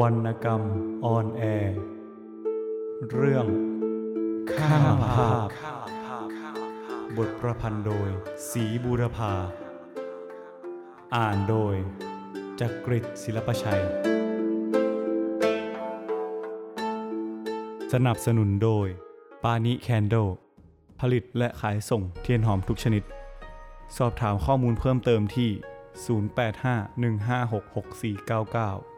วรรณกรรมออนแอร์เรื่อง ข้าภาพ บทประพันธ์โดย สีบูรพา อ่านโดย จักริดศิลปชัย สนับสนุนโดย ปานิแคนโด ผลิตและขายส่งเทียนหอมทุกชนิด สอบถามข้อมูลเพิ่มเติมที่ 0851566499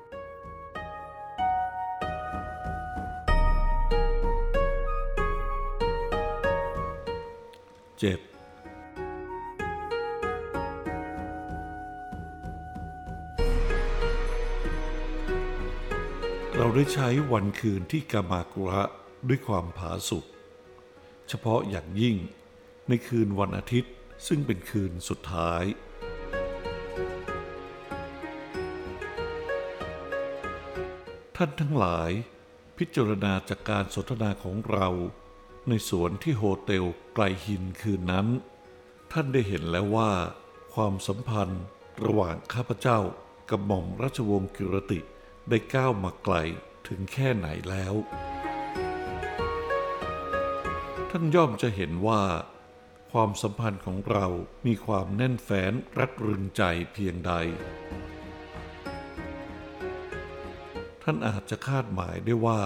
เจ็ดเราได้ใช้วันคืนที่กามากุระด้วยความผาสุกเฉพาะอย่างยิ่งในคืนวันอาทิตย์ซึ่งเป็นคืนสุดท้าย ท่านทั้งหลายพิจารณาจากการสนทนาของเรา ในสวนที่โฮเทลไกลหินคืนนั้น ท่านได้เห็นแล้วว่า ความสัมพันธ์ระหว่างข้าพเจ้ากับหม่อมราชวงศ์กิรติได้ก้าวมาไกลถึงแค่ไหนแล้ว ท่านย่อมจะเห็นว่า ความสัมพันธ์ของเรามีความแน่นแฟ้นรัดรึงใจเพียงใด ท่านอาจจะคาดหมายได้ว่า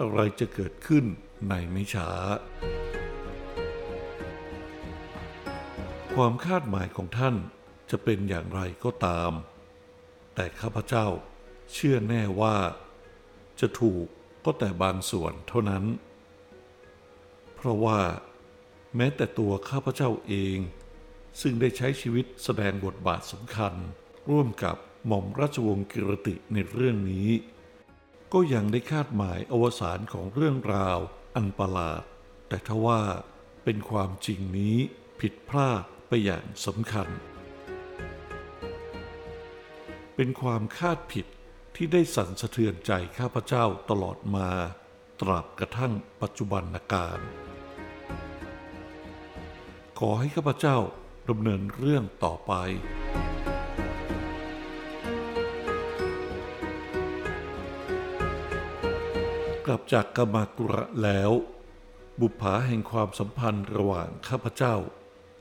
อะไรจะเกิดขึ้น ในไม่ช้า ความคาดหมายของท่านจะเป็นอย่างไรก็ตาม แต่ข้าพเจ้าเชื่อแน่ว่า จะถูกก็แต่บางส่วนเท่านั้น เพราะว่า แม้แต่ตัวข้าพเจ้าเอง ซึ่งได้ใช้ชีวิตแสดงบทบาทสำคัญ ร่วมกับหม่อมราชวงศ์กิรติในเรื่องนี้ ก็ยังได้คาดหมายอวสานของเรื่องราว อันประหลาด แต่ทว่าเป็นความจริงนี้ผิดพลาดไปอย่างสำคัญ เป็นความคาดผิดที่ได้สั่นสะเทือนใจข้าพเจ้าตลอดมา ตราบกระทั่งปัจจุบันการ ขอให้ข้าพเจ้าดำเนินเรื่องต่อไป กลับจากกามากุระแล้ว บุปผาแห่งความสัมพันธ์ระหว่างข้าพเจ้า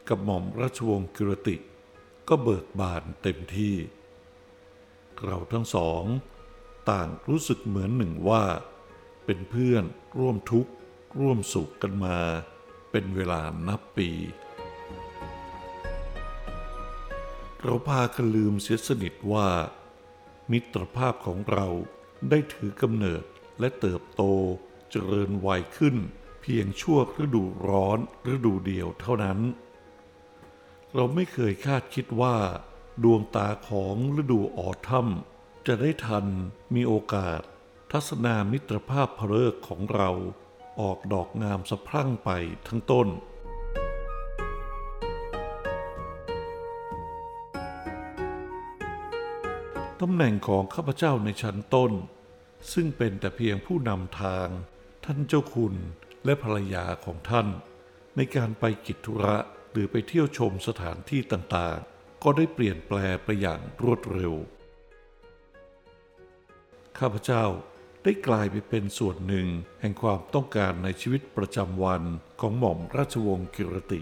กับหม่อมราชวงศ์กิรติ ก็เบิกบานเต็มที่ เราทั้งสอง ต่างรู้สึกเหมือนหนึ่งว่า เป็นเพื่อนร่วมทุกข์ร่วมสุขกันมา เป็นเวลานับปีเราพากันลืมเสียสนิทว่า มิตรภาพของเราได้ถือกำเนิด และเติบโตเจริญวัยขึ้น เพียงชั่วฤดูร้อนฤดูเดียวเท่านั้น เราไม่เคยคาดคิดว่า ดวงตาของฤดูออทัมจะได้ทันมีโอกาส ทัศนามิตรภาพเพลิกของเราออกดอกงามสะพรั่งไปทั้งต้นตำแหน่งของข้าพเจ้าในชั้นต้น ซึ่งเป็นแต่เพียงผู้นำทาง ท่านเจ้าคุณและภรรยาของท่าน ในการไปกิจธุระหรือไปเที่ยวชมสถานที่ต่างๆ ก็ได้เปลี่ยนแปลไปอย่างรวดเร็ว ข้าพเจ้าได้กลายไปเป็นส่วนหนึ่งแห่งความต้องการในชีวิตประจำวันของหม่อมราชวงศ์กิรติ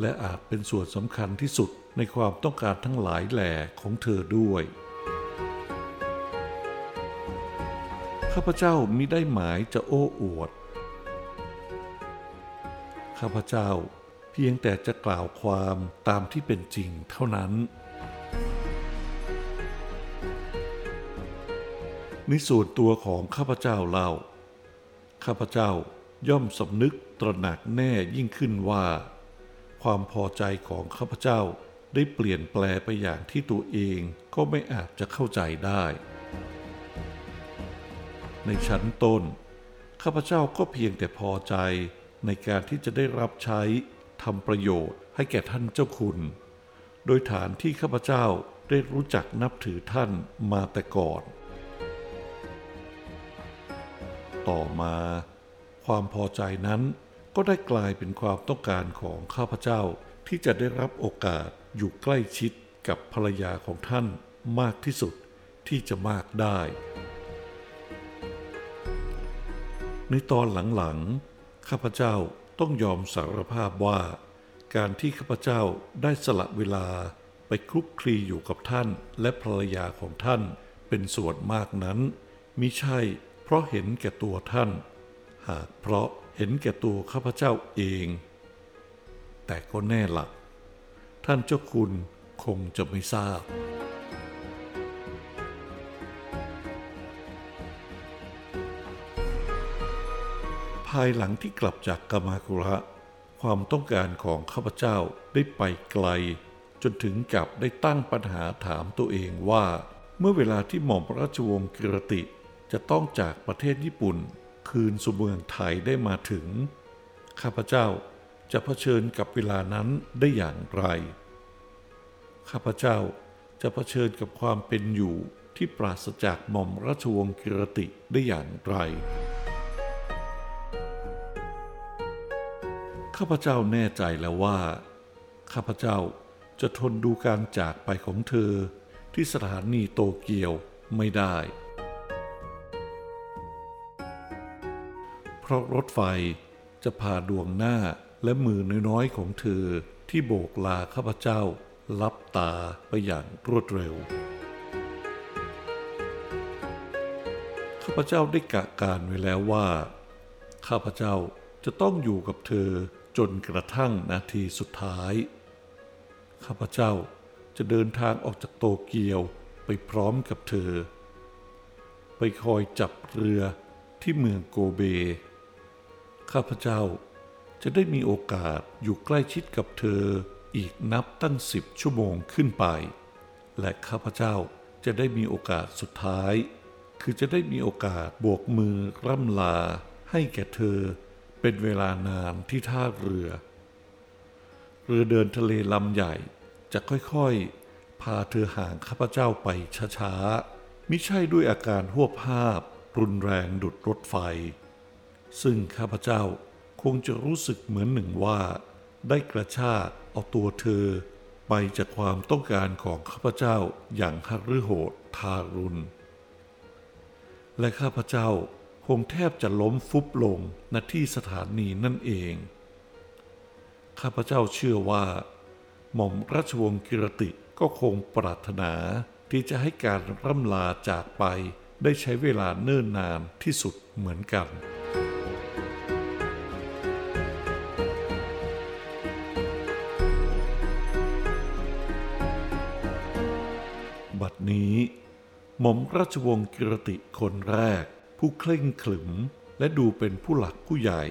และอาจเป็นส่วนสำคัญที่สุดในความต้องการทั้งหลายแหล่ของเธอด้วย ข้าพเจ้ามิได้หมายจะโอ้อวด ข้าพเจ้าเพียงแต่จะกล่าวความตามที่เป็นจริงเท่านั้น ในส่วนตัวของข้าพเจ้าเล่า ข้าพเจ้าย่อมสำนึกตระหนักแน่ยิ่งขึ้นว่า ความพอใจของข้าพเจ้าได้เปลี่ยนแปลไปอย่างที่ตัวเองก็ไม่อาจจะเข้าใจได้ ในชั้นต้น ข้าพเจ้าก็เพียงแต่พอใจในการที่จะได้รับใช้ทำประโยชน์ให้แก่ท่านเจ้าคุณ โดยฐานที่ข้าพเจ้าได้รู้จักนับถือท่านมาแต่ก่อน ต่อมา ความพอใจนั้นก็ได้กลายเป็นความต้องการของข้าพเจ้าที่จะได้รับโอกาสอยู่ใกล้ชิดกับภรรยาของท่านมากที่สุดที่จะมากได้ ในตอนหลังๆ ข้าพเจ้าต้องยอมสารภาพว่า การที่ข้าพเจ้าได้สละเวลาไปคลุกคลีอยู่กับท่านและภรรยาของท่านเป็นส่วนมากนั้นมิใช่เพราะเห็นแก่ตัวท่าน หากเพราะเห็นแก่ตัวข้าพเจ้าเอง แต่ก็แน่ละท่านเจ้าคุณคงจะไม่ทราบายหลังที่กลับจากกามาคุระ ความต้องการของข้าพเจ้าได้ไปไกล จนถึงกับได้ตั้งปัญหาถามตัวเองว่า เมื่อเวลาที่หม่อมราชวงศ์กิรติ จะต้องจากประเทศญี่ปุ่น คืนสู่เมืองไทยได้มาถึง ข้าพเจ้าจะเผชิญกับเวลานั้นได้อย่างไร ข้าพเจ้าจะเผชิญกับความเป็นอยู่ที่ปราศจากหม่อมราชวงศ์กิรติได้อย่างไร ข้าพเจ้าแน่ใจแล้วว่า ข้าพเจ้าจะทนดูการจากไปของเธอที่สถานีโตเกียวไม่ได้ เพราะรถไฟจะพาดวงหน้าและมือน้อยๆของเธอที่โบกลาข้าพเจ้าลับตาไปอย่างรวดเร็ว ข้าพเจ้าได้กะการไว้แล้วว่า ข้าพเจ้าจะต้องอยู่กับเธอ จนกระทั่งนาทีสุดท้าย ข้าพเจ้าจะเดินทางออกจากโตเกียวไปพร้อมกับเธอ ไปคอยจับเรือที่เมืองโกเบ ข้าพเจ้าจะได้มีโอกาสอยู่ใกล้ชิดกับเธออีกนับตั้งสิบชั่วโมงขึ้นไป และข้าพเจ้าจะได้มีโอกาสสุดท้าย คือจะได้มีโอกาสบวกมือร่ำลาให้แก่เธอ เป็นเวลานานที่ท่าเรือ เรือเดินทะเลลำใหญ่จะค่อยๆ พาเธอห่างข้าพเจ้าไปช้าๆมิใช่ด้วยอาการหัวภาพรุนแรงดุดรถไฟ ซึ่งข้าพเจ้าคงจะรู้สึกเหมือนหนึ่งว่า ได้กระชากเอาตัวเธอ ไปจากความต้องการของข้าพเจ้าอย่างหฤโหดทารุณ และข้าพเจ้า คงแทบจะล้มฟุบลงณที่สถานีนั่นเอง ข้าพเจ้าเชื่อว่า หม่อมราชวงศ์กิรติก็คงปรารถนาที่จะให้การร่ำลาจากไปได้ใช้เวลาเนิ่นนานที่สุดเหมือนกัน บัดนี้ หม่อมราชวงศ์กิรติคนแรก ผู้เคร่งขรึม และดูเป็นผู้หลักผู้ใหญ่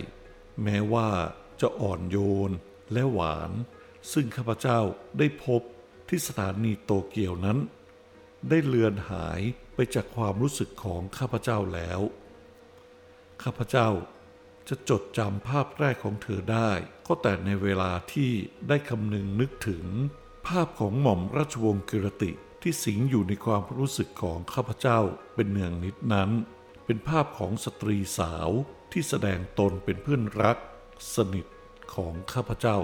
แม้ว่าจะอ่อนโยนและหวาน ซึ่งข้าพเจ้าได้พบที่สถานีโตเกียวนั้น ได้เลือนหายไปจากความรู้สึกของข้าพเจ้าแล้ว ข้าพเจ้าจะจดจำภาพแรกของเธอได้ ก็แต่ในเวลาที่ได้คำนึงนึกถึง ภาพของหม่อมราชวงศ์กิรติที่สิงอยู่ในความรู้สึกของข้าพเจ้าเป็นเนืองนิดนั้น เป็นภาพของสตรีสาวที่แสดงตนเป็นเพื่อนรักสนิทของข้าพเจ้า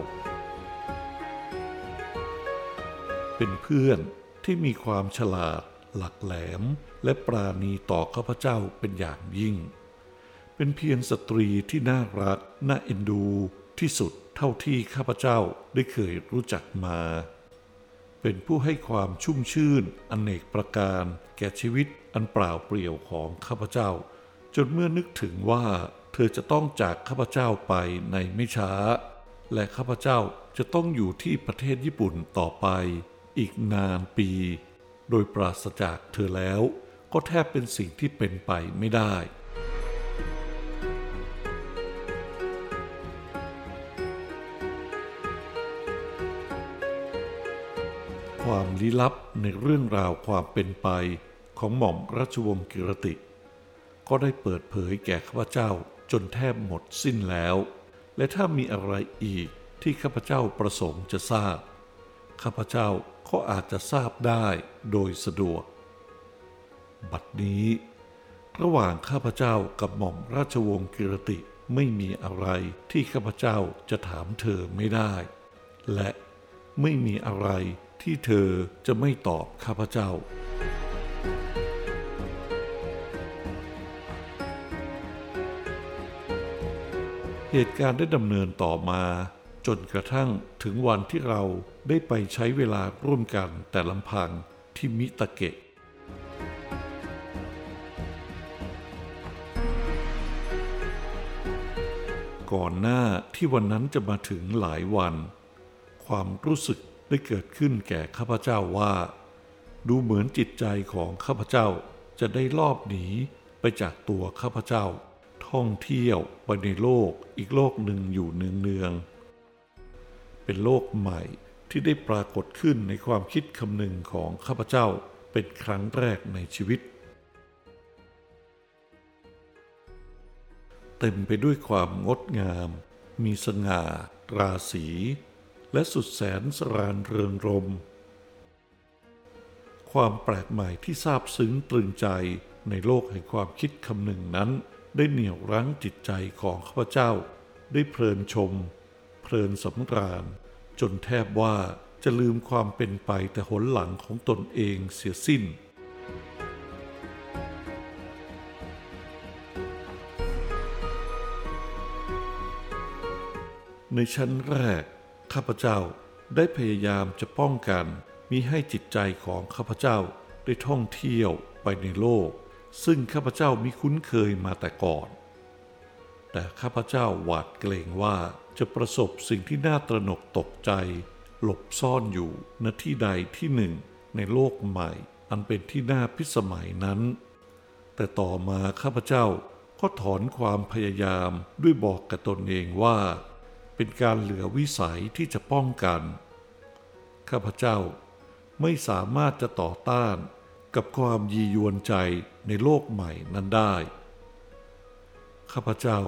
เป็นเพื่อนที่มีความฉลาด หลักแหลม และปราณีต่อข้าพเจ้าเป็นอย่างยิ่ง เป็นเพียงสตรีที่น่ารัก น่าเอ็นดูที่สุดเท่าที่ข้าพเจ้าได้เคยรู้จักมา เป็นผู้ให้ความชุ่มชื่นอเนกประการแก่ชีวิต อันเปล่าเปลี่ยวของข้าพเจ้า จนเมื่อนึกถึงว่า เธอจะต้องจากข้าพเจ้าไปในไม่ช้า และข้าพเจ้าจะต้องอยู่ที่ประเทศญี่ปุ่นต่อไป อีกนานปี โดยปราศจากเธอแล้ว ก็แทบเป็นสิ่งที่เป็นไปไม่ได้ความลี้ลับในเรื่องราวความเป็นไป ของหม่อมราชวงศ์กิรติ ก็ได้เปิดเผยแก่ข้าพเจ้าจนแทบหมดสิ้นแล้ว และถ้ามีอะไรอีกที่ข้าพเจ้าประสงค์จะทราบ ข้าพเจ้าก็อาจจะทราบได้โดยสะดวก บัดนี้ ระหว่างข้าพเจ้ากับหม่อมราชวงศ์กิรติไม่มีอะไรที่ข้าพเจ้าจะถามเธอไม่ได้ และไม่มีอะไรที่เธอจะไม่ตอบข้าพเจ้า เหตุการณ์ได้ดำเนินต่อมา จนกระทั่งถึงวันที่เราได้ไปใช้เวลาร่วมกันแต่ลำพังที่มิตะเกะก่อนหน้าที่วันนั้นจะมาถึงหลายวัน ความรู้สึกได้เกิดขึ้นแก่ข้าพเจ้าว่า ดูเหมือนจิตใจของข้าพเจ้าจะได้ลอบหนีไปจากตัวข้าพเจ้า ท่องเที่ยวไปในโลกอีกโลกหนึ่งอยู่เนืองๆเป็นโลกใหม่ที่ได้ปรากฏขึ้นในความคิดคำหนึ่งของข้าพเจ้าเป็นครั้งแรกในชีวิต เต็มไปด้วยความงดงาม มีสง่า ราศี และสุดแสนสรานเริงรม ความแปลกใหม่ที่ซาบซึ้งตรึงใจในโลกแห่งความคิดคำหนึ่งนั้น ได้เหนี่ยวรั้งจิตใจของข้าพเจ้า ได้เพลินชม เพลินสำราญ จนแทบว่าจะลืมความเป็นไปแต่หนหลังของตนเองเสียสิ้น ในชั้นแรก ข้าพเจ้าได้พยายามจะป้องกันมิให้จิตใจของข้าพเจ้าได้ท่องเที่ยวไปในโลก ซึ่งข้าพเจ้ามิคุ้นเคยมาแต่ก่อน แต่ข้าพเจ้าหวาดเกรงว่าจะประสบสิ่งที่น่าตระหนกตกใจ หลบซ่อนอยู่ณที่ใดที่หนึ่งในโลกใหม่ อันเป็นที่น่าพิสมัยนั้น แต่ต่อมาข้าพเจ้าก็ถอนความพยายามด้วยบอกกับตนเองว่า เป็นการเหลือวิสัยที่จะป้องกัน ข้าพเจ้าไม่สามารถจะต่อต้าน กับความยียวนใจในโลกใหม่นั้นได้ ข้าพเจ้า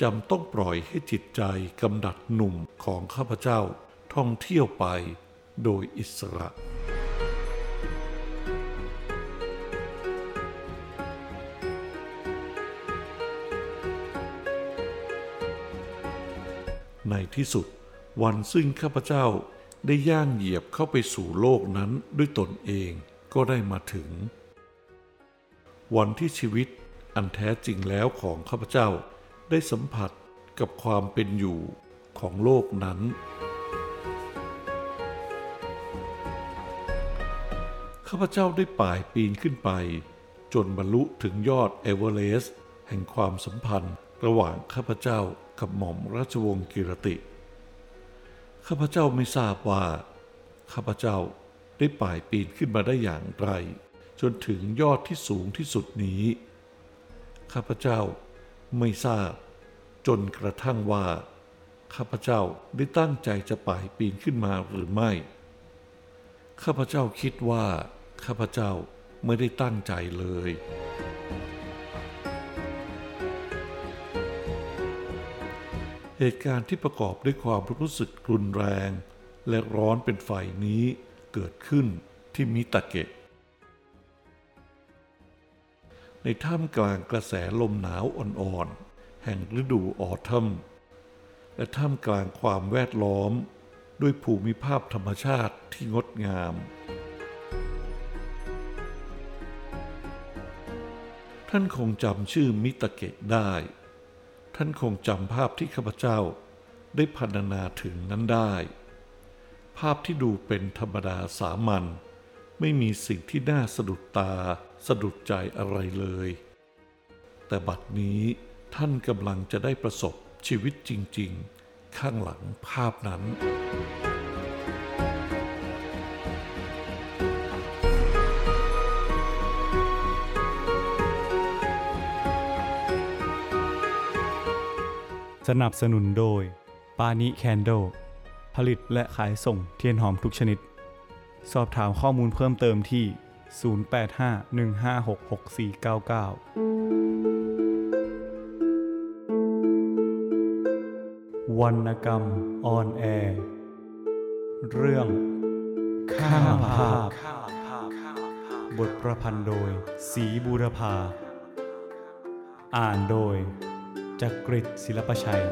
จำต้องปล่อยให้จิตใจกำดัดหนุ่มของข้าพเจ้าท่องเที่ยวไปโดยอิสระ ในที่สุดวันซึ่งข้าพเจ้าได้ย่างเหยียบเข้าไปสู่โลกนั้นด้วยตนเอง ก็ได้มาถึง วันที่ชีวิตอันแท้จริงแล้วของข้าพเจ้าได้สัมผัสกับความเป็นอยู่ของโลกนั้น ข้าพเจ้าได้ป่ายปีนขึ้นไป จนบรรลุถึงยอดเอเวอเรสต์แห่งความสัมพันธ์ระหว่างข้าพเจ้ากับหม่อมราชวงศ์กิรติ ข้าพเจ้าไม่ทราบว่า ข้าพเจ้า ได้ป่ายปีนขึ้นมาได้อย่างไร จนถึงยอดที่สูงที่สุดนี้ ข้าพเจ้าไม่ทราบ จนกระทั่งว่า ข้าพเจ้าได้ตั้งใจจะป่ายปีนขึ้นมาหรือไม่ ข้าพเจ้าคิดว่า ข้าพเจ้าไม่ได้ตั้งใจเลยเหตุการณ์ที่ประกอบด้วยความรู้สึกรุนแรง และร้อนเป็นไฟนี้ เกิดขึ้นที่มิตะเกะ ในท่ามกลางกระแสลมหนาวอ่อนๆ แห่งฤดูออทัมและท่ามกลางความแวดล้อมด้วยภูมิภาพธรรมชาติที่งดงาม ท่านคงจำชื่อมิตะเกะได้ ท่านคงจำภาพที่ข้าพเจ้าได้พรรณนาถึงนั้นได้ ภาพที่ดูเป็นธรรมดาสามัญไม่มีสิ่งที่น่าสะดุดตาสะดุดใจอะไรเลย แต่บัดนี้ท่านกำลังจะได้ประสบชีวิตจริง ๆ ข้างหลังภาพนั้นสนับสนุนโดย ปานิแคนโด ผลิตและขายส่งเทียนหอมทุกชนิด สอบถามข้อมูลเพิ่มเติมที่ 0851566499 วรรณกรรมออนแอร์เรื่อง ข้าภาพ บทประพันธ์โดย สีบูรพา อ่านโดยจักริดศิลปชัย